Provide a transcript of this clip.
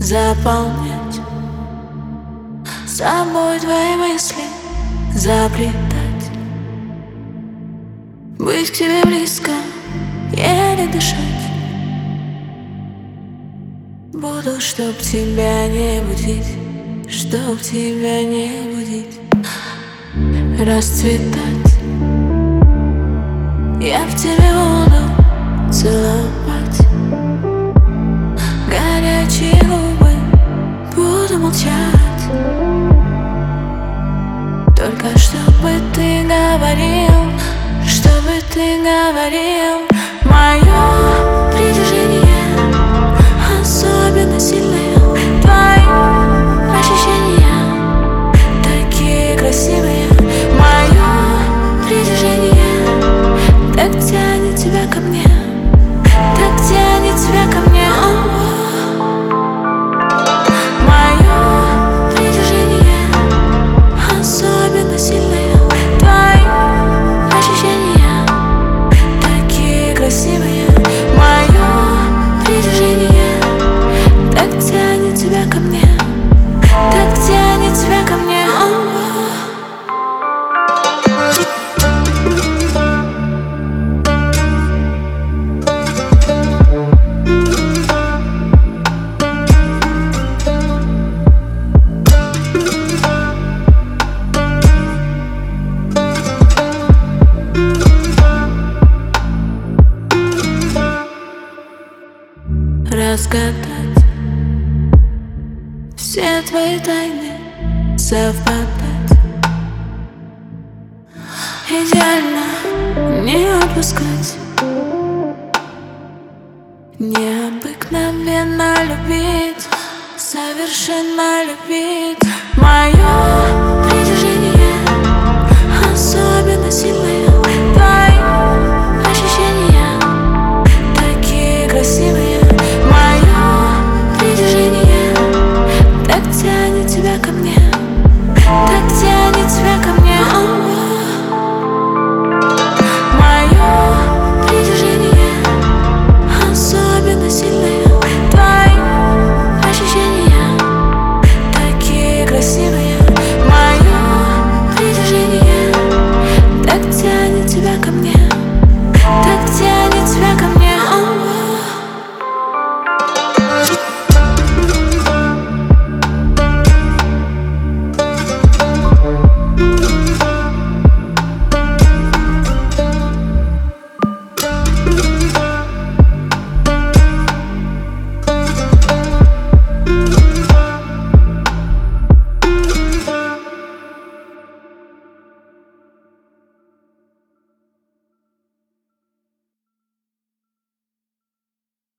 заполнять Собой твои мысли заплетать Быть к тебе близко, еле дышать. Буду, чтоб тебя не будить Чтоб тебя не будить Расцветать. Я в тебе буду целовать говорил Чтобы ты говорил Мое разгадать Все твои тайны совпадать. Идеально не отпускать Необыкновенно любить Совершенно любить. Мое тебя ко мне.